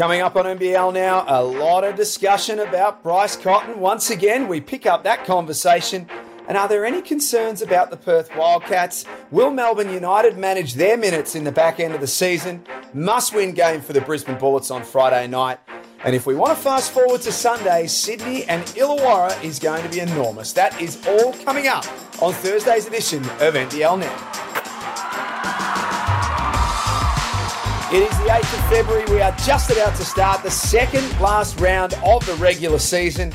Coming up on NBL now, a lot of discussion about Bryce Cotton. Once again, we pick up that conversation. And are there any concerns about the Perth Wildcats? Will Melbourne United manage their minutes in the back end of the season? Must win game for the Brisbane Bullets on Friday night. And if we want to fast forward to Sunday, Sydney and Illawarra is going to be enormous. That is all coming up on Thursday's edition of NBL Now. It is the 8th of February. We are just about to start the second last round of the regular season.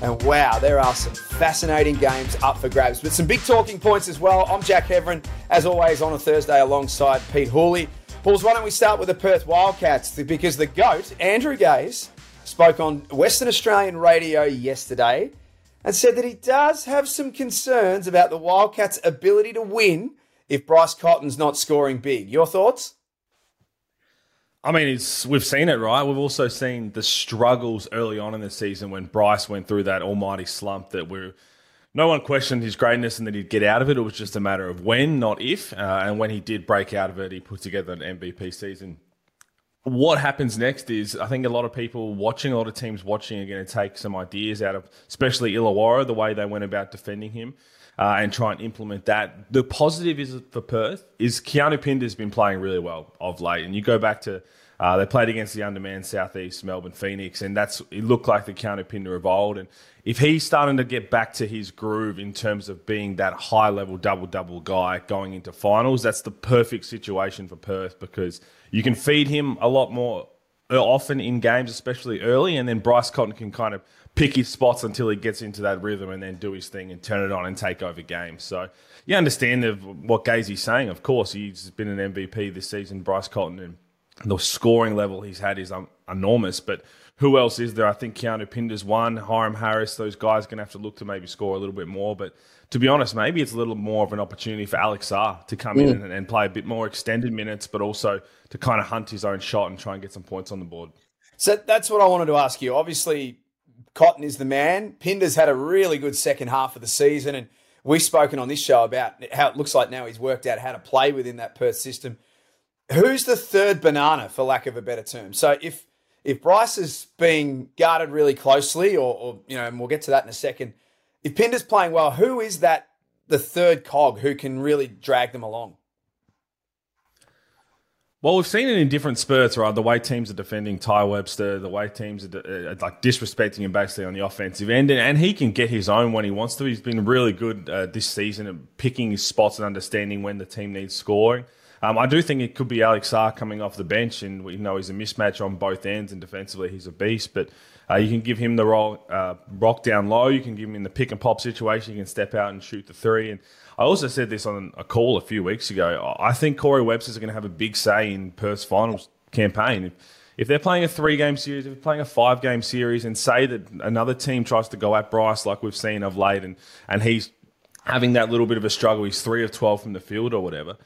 And wow, there are some fascinating games up for grabs, but some big talking points as well. I'm Jack Heverin, as always, on a Thursday alongside Pete Hooley. Pauls, why don't we start with the Perth Wildcats? Because the GOAT, Andrew Gaze, spoke on Western Australian radio yesterday and said that he does have some concerns about the Wildcats' ability to win if Bryce Cotton's not scoring big. Your thoughts? I mean, it's we've seen it, right? We've also seen the struggles early on in the season when Bryce went through that almighty slump that we're no one questioned his greatness and that he'd get out of it. It was just a matter of when, not if. Uh, and when he did break out of it, he put together an MVP season. What happens next is I think a lot of people watching, a lot of teams watching are going to take some ideas out of, especially Illawarra, the way they went about defending him uh, and try and implement that. The positive is for Perth is Keanu Pinder's been playing really well of late, and you go back to uh, they played against the underman Southeast Melbourne Phoenix, and that's it looked like the Pinder of old. And if he's starting to get back to his groove in terms of being that high level double double guy going into finals, that's the perfect situation for Perth because you can feed him a lot more often in games, especially early, and then Bryce Cotton can kind of pick his spots until he gets into that rhythm and then do his thing and turn it on and take over games. So you understand what Gazy's saying. Of course, he's been an MVP this season, Bryce Cotton, and the scoring level he's had is um, enormous. But who else is there? I think Keanu Pinder's one, Hyrum Harris. Those guys are going to have to look to maybe score a little bit more. But to be honest, maybe it's a little more of an opportunity for Alex Sarr to come mm. in and, and play a bit more extended minutes, but also to kind of hunt his own shot and try and get some points on the board. So that's what I wanted to ask you. Obviously, Cotton is the man. Pinder's had a really good second half of the season, and we've spoken on this show about how it looks like now he's worked out how to play within that Perth system. Who's the third banana, for lack of a better term? So if if Bryce is being guarded really closely, or, or you know, and we'll get to that in a second. If Pinder's playing well, who is that the third cog who can really drag them along? Well, we've seen it in different spurts, right? The way teams are defending Tai Webster, the way teams are, uh, like disrespecting him basically on the offensive end, and, and, he can get his own when he wants to. He's been really good uh, this season at picking his spots and understanding when the team needs scoring. Um, I do think it could be Alex Sarr coming off the bench, and we know he's a mismatch on both ends, and defensively he's a beast. But uh, you can give him the roll, uh, rock down low. You can give him in the pick and pop situation. You can step out and shoot the three, and I also said this on a call a few weeks ago. I think Corey Webster's going to have a big say in Perth's finals campaign. If, if they're playing a three game series, if they're playing a five game series, and say that another team tries to go at Bryce like we've seen of late, and, and he's having that little bit of a struggle, he's three of 12 from the field or whatever.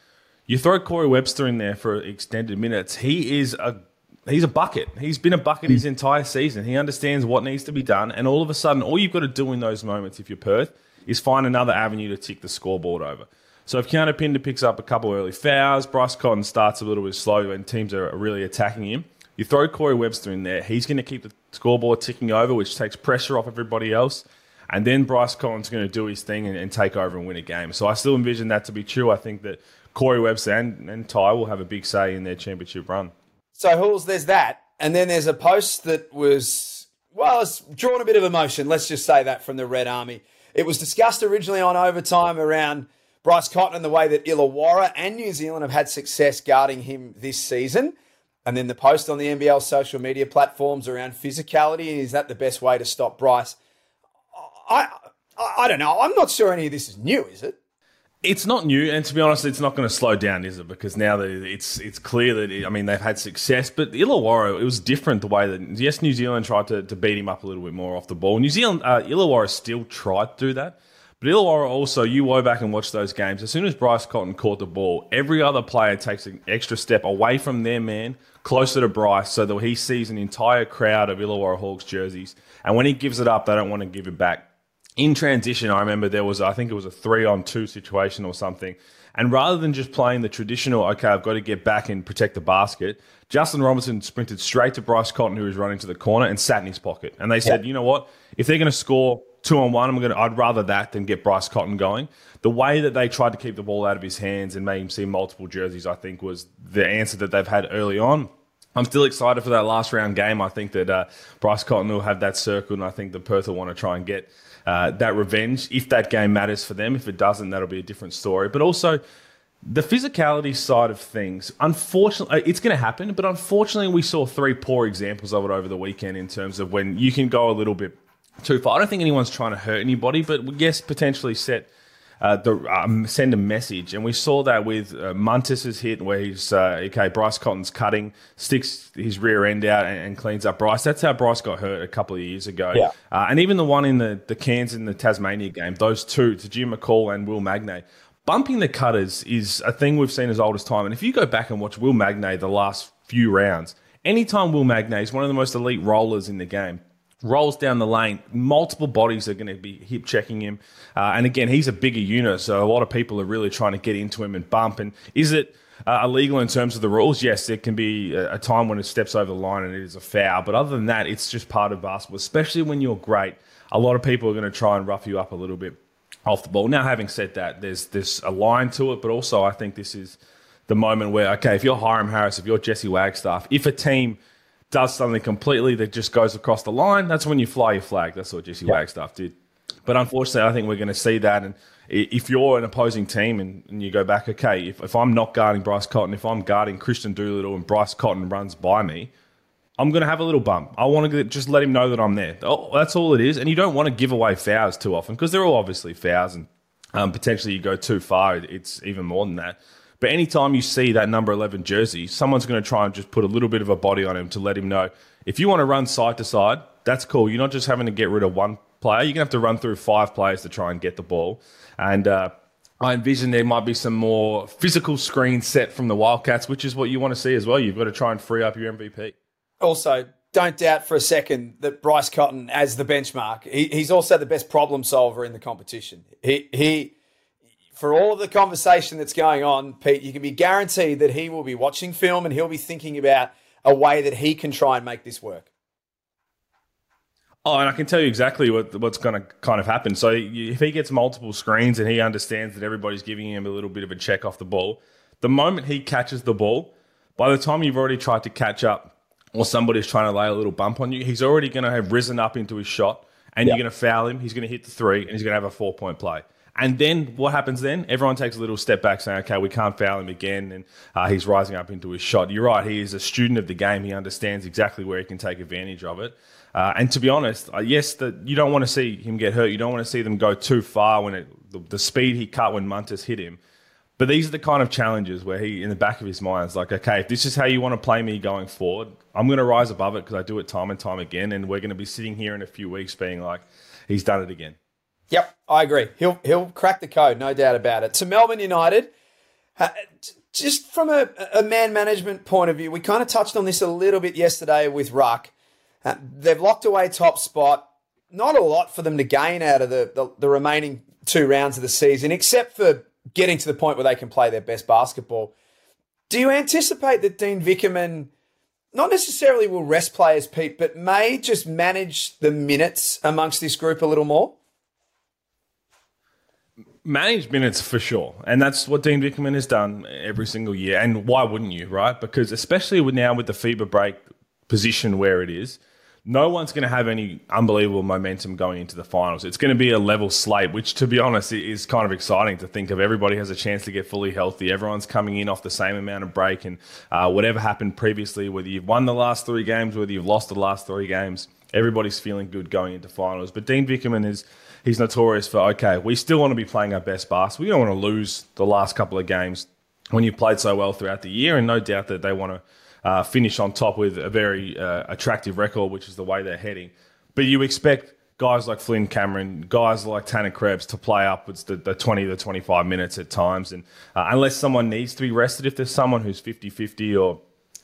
You throw Corey Webster in there for extended minutes, he is a he's a bucket. He's been a bucket his hmm. entire season. He understands what needs to be done, and all of a sudden, all you've got to do in those moments, if you're Perth, is find another avenue to tick the scoreboard over. So if Keanu Pinder picks up a couple early fouls, Bryce Cotton starts a little bit slow and teams are really attacking him, you throw Corey Webster in there, he's going to keep the scoreboard ticking over, which takes pressure off everybody else. And then Bryce Cotton's going to do his thing and, and, take over and win a game. So I still envision that to be true. I think that Corey Webster and, and Tai will have a big say in their championship run. So, Halls, there's that. And then there's a post that was, well, it's drawn a bit of emotion. Let's just say that from the Red Army. It was discussed originally on overtime around Bryce Cotton and the way that Illawarra and New Zealand have had success guarding him this season. And then the post on the NBL social media platforms around physicality. Is that the best way to stop Bryce? I, I, I don't know. I'm not sure any of this is new, is it? It's not new, and to be honest, it's not going to slow down, is it? Because now that it's it's clear that it, I mean they've had success, but Illawarra it was different the way that yes, New Zealand tried to, to beat him up a little bit more off the ball. New Zealand uh, Illawarra still tried to do that, but Illawarra also you go back and watch those games. As soon as Bryce Cotton caught the ball, every other player takes an extra step away from their man, closer to Bryce, so that he sees an entire crowd of Illawarra Hawks jerseys, and when he gives it up, they don't want to give it back in transition, I remember there was, I think it was a three on two situation or something. And rather than just playing the traditional, okay, I've got to get back and protect the basket, Justin Robinson sprinted straight to Bryce Cotton, who was running to the corner, and sat in his pocket. And they said, yeah. you know what? If they're going to score two on one, I'm going to, I'd rather that than get Bryce Cotton going. The way that they tried to keep the ball out of his hands and made him see multiple jerseys, I think, was the answer that they've had early on. I'm still excited for that last round game. I think that uh, Bryce Cotton will have that circle, and I think the Perth will want to try and get uh, that revenge if that game matters for them. If it doesn't, that'll be a different story. But also, the physicality side of things, unfortunately, it's going to happen. But unfortunately, we saw three poor examples of it over the weekend in terms of when you can go a little bit too far. I don't think anyone's trying to hurt anybody, but yes, potentially set uh, the um, send a message. And we saw that with uh, Muntis's hit where he's uh, okay. Bryce Cotton's cutting, sticks his rear end out and, and, cleans up Bryce. That's how Bryce got hurt a couple of years ago. Yeah. Uh, and even the one in the the Cairns in the Tasmania game, those two, Tahjere McCall and Will Magnay. Bumping the cutters is a thing we've seen as old as time. And if you go back and watch Will Magnay the last few rounds, anytime Will Magnay is one of the most elite rollers in the game, rolls down the lane. Multiple bodies are going to be hip checking him. Uh, and again, he's a bigger unit, so a lot of people are really trying to get into him and bump. And is it uh, illegal in terms of the rules? Yes, there can be a, a, time when it steps over the line and it is a foul. But other than that, it's just part of basketball, especially when you're great. A lot of people are going to try and rough you up a little bit off the ball. Now, having said that, there's there's a line to it, but also I think this is the moment where okay, if you're Hyrum Harris, if you're Jesse Wagstaff, if a team – does something completely that just goes across the line, that's when you fly your flag. That's what Jesse Wagstaff did. But unfortunately, I think we're going to see that. And if you're an opposing team and, and you go back, okay, if, if I'm not guarding Bryce Cotton, if I'm guarding Kristian Doolittle and Bryce Cotton runs by me, I'm going to have a little bump. I want to just let him know that I'm there. Oh, that's all it is. And you don't want to give away fouls too often because they're all obviously fouls and um, potentially you go too far. It's even more than that. But anytime you see that number 11 jersey, someone's going to try and just put a little bit of a body on him to let him know if you want to run side to side, that's cool. You're not just having to get rid of one player, you're going to have to run through five players to try and get the ball. And, uh, I envision there might be some more physical screens set from the Wildcats, which is what you want to see as well. You've got to try and free up your MVP. Also, don't doubt for a second that Bryce Cotton, as the benchmark, he, he's also the best problem solver in the competition. He, he for all of the conversation that's going on, Pete, you can be guaranteed that he will be watching film and he'll be thinking about a way that he can try and make this work. Oh, and I can tell you exactly what, what's going to kind of happen. So if he gets multiple screens and he understands that everybody's giving him a little bit of a check off the ball, the moment he catches the ball, by the time you've already tried to catch up or somebody's trying to lay a little bump on you, he's already going to have risen up into his shot and yep. you're going to foul him. He's going to hit the three and he's going to have a four point play. And then what happens then? Everyone takes a little step back saying, okay, we can't foul him again. And uh, he's rising up into his shot. You're right. He is a student of the game. He understands exactly where he can take advantage of it. Uh, and to be honest, uh, yes, the, you don't want to see him get hurt. You don't want to see them go too far when it, the, the speed he cut when Muntis hit him. But these are the kind of challenges where he, in the back of his mind, is like, okay, if this is how you want to play me going forward, I'm going to rise above it because I do it time and time again. And we're going to be sitting here in a few weeks being like, he's done it again. Yep, I agree. He'll he'll crack the code, no doubt about it. To Melbourne United, uh, just from a, a, man management point of view, we kind of touched on this a little bit yesterday with Ruck. Uh, they've locked away top spot. Not a lot for them to gain out of the, the, the remaining two rounds of the season, except for getting to the point where they can play their best basketball. Do you anticipate that Dean Vickerman not necessarily will rest players, Pete, but may just manage the minutes amongst this group a little more? Managed minutes for sure, and that's what Dean Vickerman has done every single year. And why wouldn't you, right? Because especially with now with the FIBA break position where it is, no one's going to have any unbelievable momentum going into the finals. It's going to be a level slate, which, to be honest, is kind of exciting to think of. Everybody has a chance to get fully healthy. Everyone's coming in off the same amount of break, and uh, whatever happened previously, whether you've won the last three games, whether you've lost the last three games, everybody's feeling good going into finals. But Dean Vickerman is he's notorious for okay, we still want to be playing our best basketball. We don't want to lose the last couple of games when you've played so well throughout the year, and no doubt that they want to uh, finish on top with a very uh, attractive record, which is the way they're heading. But you expect guys like Flynn Cameron, guys like Tanner Krebs to play upwards the, the 20 to 25 minutes at times. And uh, unless someone needs to be rested, if there's someone who's 50 50 or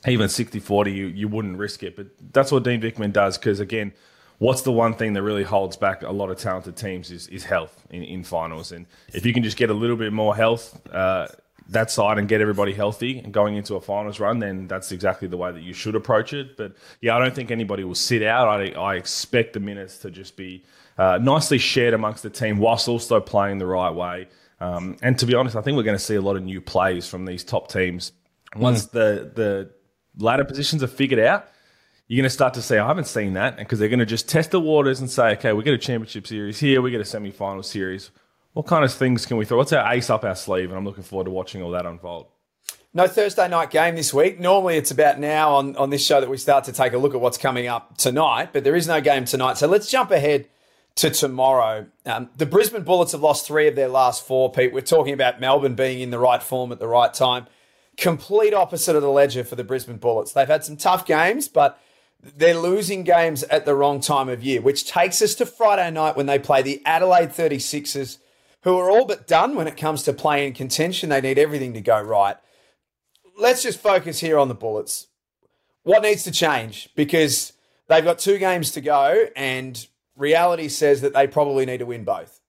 even 60 40, you, you wouldn't risk it. But that's what Dean Vickerman does because, again, what's the one thing that really holds back a lot of talented teams is, is health in, in finals. And if you can just get a little bit more health uh, that side and get everybody healthy and going into a finals run, then that's exactly the way that you should approach it. But yeah, I don't think anybody will sit out. I, I expect the minutes to just be uh, nicely shared amongst the team whilst also playing the right way. Um, and to be honest, I think we're going to see a lot of new plays from these top teams once mm. the the ladder positions are figured out. You're going to start to say, I haven't seen that, because they're going to just test the waters and say, okay, we get a championship series here, we get a semi final series what kind of things can we throw? What's our ace up our sleeve? And I'm looking forward to watching all that unfold. No Thursday night game this week. Normally it's about now on, on this show that we start to take a look at what's coming up tonight, but there is no game tonight. So let's jump ahead to tomorrow. Um, the Brisbane Bullets have lost three of their last four, Pete. We're talking about Melbourne being in the right form at the right time. Complete opposite of the ledger for the Brisbane Bullets. They've had some tough games, but they're losing games at the wrong time of year, which takes us to Friday night when they play the Adelaide 36ers who are all but done when it comes to play-in contention. They need everything to go right. Let's just focus here on the Bullets. What needs to change? Because they've got two games to go, and reality says that they probably need to win both.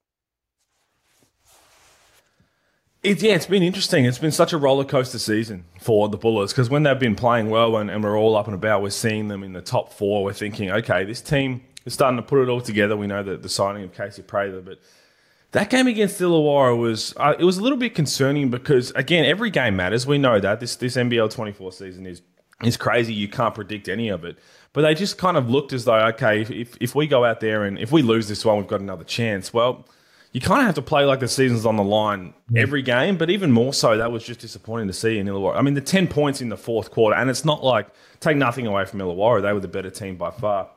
It, yeah, it's been interesting. It's been such a roller coaster season for the Bullets because when they've been playing well and, and, we're all up and about, we're seeing them in the top four. We're thinking, okay, this team is starting to put it all together. We know that the signing of Casey Prather, but that game against Illawarra was uh, it was a little bit concerning because again every game matters. We know that this this NBL 24 season is is crazy. You can't predict any of it. But they just kind of looked as though okay, if if we go out there and if we lose this one, we've got another chance. Well, you kind of have to play like the season's on the line every game. But even more so, that was just disappointing to see in Illawarra. I mean, the 10 points in the fourth quarter, and it's not like take nothing away from Illawarra. They were the better team by far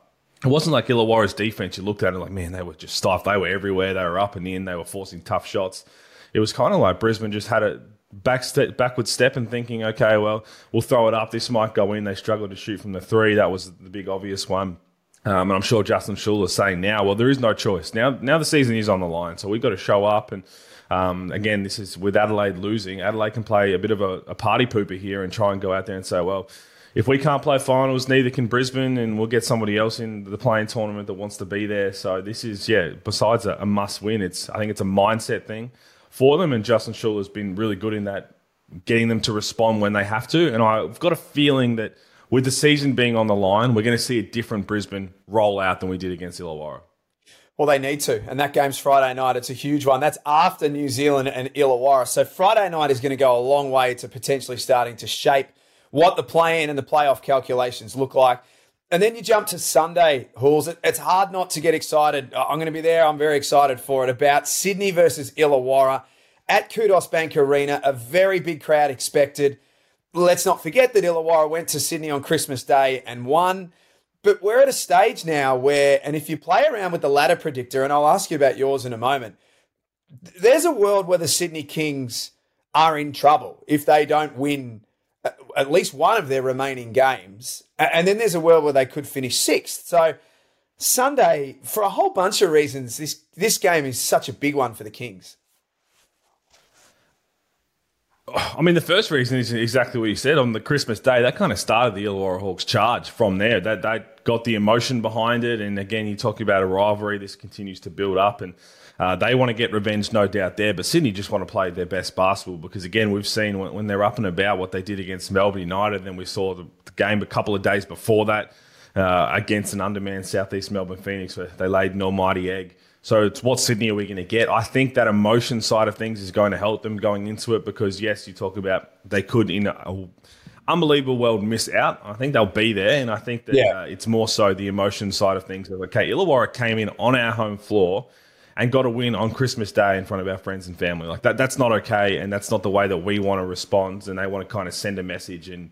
it wasn't like Illawarra's defense. You looked at it like, man, they were just stuffed. They were everywhere. They were up and in. They were forcing tough shots. It was kind of like Brisbane just had a back step, backward step and thinking, okay, well, we'll throw it up. This might go in. They struggled to shoot from the three. That was the big obvious one. Um, and I'm sure Justin Schueller is saying now, well, there is no choice. Now, now the season is on the line, so we've got to show up. And um, again, this is with Adelaide losing. Adelaide can play a bit of a, a party pooper here and try and go out there and say, well, if we can't play finals, neither can Brisbane, and we'll get somebody else in the play-in tournament that wants to be there. So this is, yeah, besides a, a must win, it's I think it's a mindset thing for them, and Justin Schueller has been really good in that, getting them to respond when they have to. And I've got a feeling that with the season being on the line, we're going to see a different Brisbane roll out than we did against Illawarra. Well, they need to. And that game's Friday night. It's a huge one. That's after New Zealand and Illawarra. So Friday night is going to go a long way to potentially starting to shape – what the play-in and the playoff calculations look like. And then you jump to Sunday, Halls. It's hard not to get excited. I'm going to be there. I'm very excited for it. About Sydney versus Illawarra at Kudos Bank Arena. A very big crowd expected. Let's not forget that Illawarra went to Sydney on Christmas Day and won. But we're at a stage now where, and if you play around with the ladder predictor, and I'll ask you about yours in a moment, there's a world where the Sydney Kings are in trouble if they don't win uh, at least one of their remaining games. And then there's a world where they could finish sixth. So Sunday, for a whole bunch of reasons, this this game is such a big one for the Kings. I mean, the first reason is exactly what you said. On the Christmas day, that kind of started the Illawarra Hawks charge from there. That they got the emotion behind it, and again, you talk about a rivalry. This continues to build up, and uh, they want to get revenge, no doubt there. But Sydney just want to play their best basketball because again, we've seen when, when they're up and about what they did against Melbourne United. and Then we saw the, the game a couple of days before that uh, against an undermanned Southeast Melbourne Phoenix, where they laid an almighty egg. So it's what Sydney are we going to get? I think that emotion side of things is going to help them going into it because yes, you talk about they could in a unbelievable world miss out. I think they'll be there, and I think that yeah. uh, it's more so the emotion side of things. Okay, Illawarra came in on our home floor and got a win on Christmas Day in front of our friends and family. Like that, that's not okay, and that's not the way that we want to respond. And they want to kind of send a message. And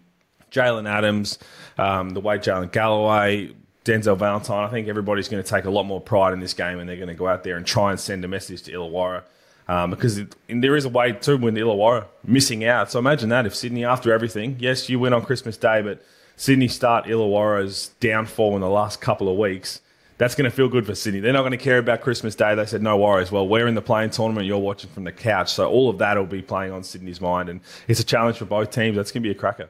Jaylen Adams, um, the way Jaylin Galloway, Denzel Valentine. I think everybody's going to take a lot more pride in this game and they're going to go out there and try and send a message to Illawarra. Um, because it, there is a way to win Illawarra missing out. So imagine that if Sydney, after everything, yes, you win on Christmas Day, but Sydney start Illawarra's downfall in the last couple of weeks. That's going to feel good for Sydney. They're not going to care about Christmas Day. They said, no worries. Well, we're in the play-in tournament. You're watching from the couch. So all of that will be playing on Sydney's mind. And it's a challenge for both teams. That's going to be a cracker.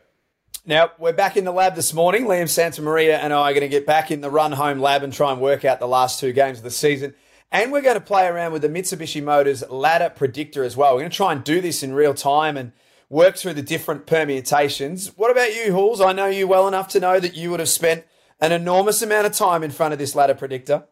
Now, we're back in the lab this morning. Liam Santamaria and I are going to get back in the run home lab and try and work out the last two games of the season. And we're going to play around with the Mitsubishi Motors ladder predictor as well. We're going to try and do this in real time and work through the different permutations. What about you, Halls? I know you well enough to know that you would have spent an enormous amount of time in front of this ladder predictor.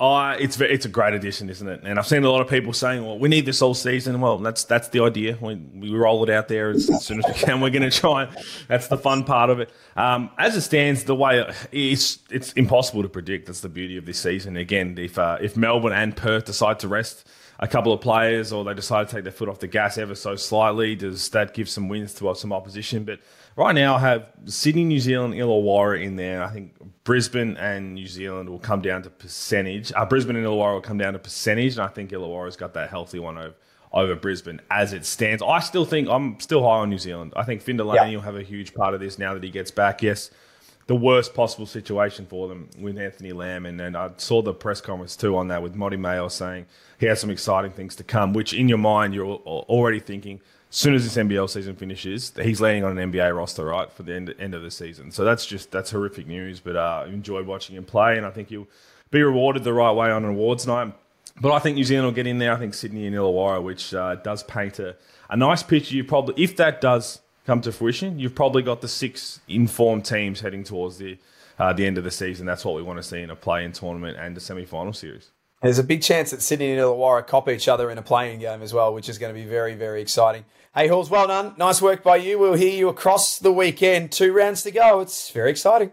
Oh, it's it's a great addition, isn't it? And I've seen a lot of people saying, "Well, we need this all season." Well, that's that's the idea. We, we roll it out there as, as soon as we can. We're going to try. That's the fun part of it. Um, as it stands, the way it's it's impossible to predict. That's the beauty of this season. Again, if uh, if Melbourne and Perth decide to rest a couple of players, or they decide to take their foot off the gas ever so slightly, does that give some wins to some opposition? But right now, I have Sydney, New Zealand, Illawarra in there. I think Brisbane and New Zealand will come down to percentage. Uh, Brisbane and Illawarra will come down to percentage, and I think Illawarra's got that healthy one over over Brisbane as it stands. I still think I'm still high on New Zealand. I think Finn Delany yeah. will have a huge part of this now that he gets back. Yes, the worst possible situation for them with Anthony Lamb. And, and I saw the press conference too on that with Mody Maor saying he has some exciting things to come, which in your mind, you're already thinking, as soon as this NBL season finishes, he's landing on an NBA roster, right, for the end, end of the season. So that's just, that's horrific news. But uh, enjoyed watching him play, and I think he'll be rewarded the right way on an awards night. But I think New Zealand will get in there. I think Sydney and Illawarra, which uh, does paint a, a nice picture. You probably, if that does come to fruition, you've probably got the six informed teams heading towards the uh, the end of the season. That's what we want to see in a play-in tournament and a semi-final series. There's a big chance that Sydney and Illawarra cop each other in a play-in game as well, which is going to be very, very exciting. Hey, Halls, well done. Nice work by you. We'll hear you across the weekend. Two rounds to go. It's very exciting.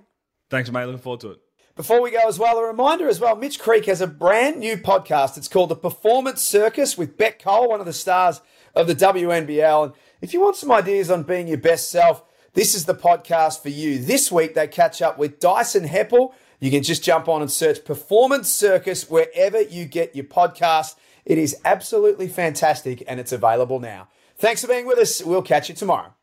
Thanks, mate. Looking forward to it. Before we go as well, a reminder as well, Mitch Creek has a brand new podcast. It's called The Performance Circus with Bec Cole, one of the stars of the WNBL. And if you want some ideas on being your best self, this is the podcast for you. This week, they catch up with Dyson Heppell. You can just jump on and search Performance Circus wherever you get your podcast. It is absolutely fantastic and it's available now. Thanks for being with us. We'll catch you tomorrow.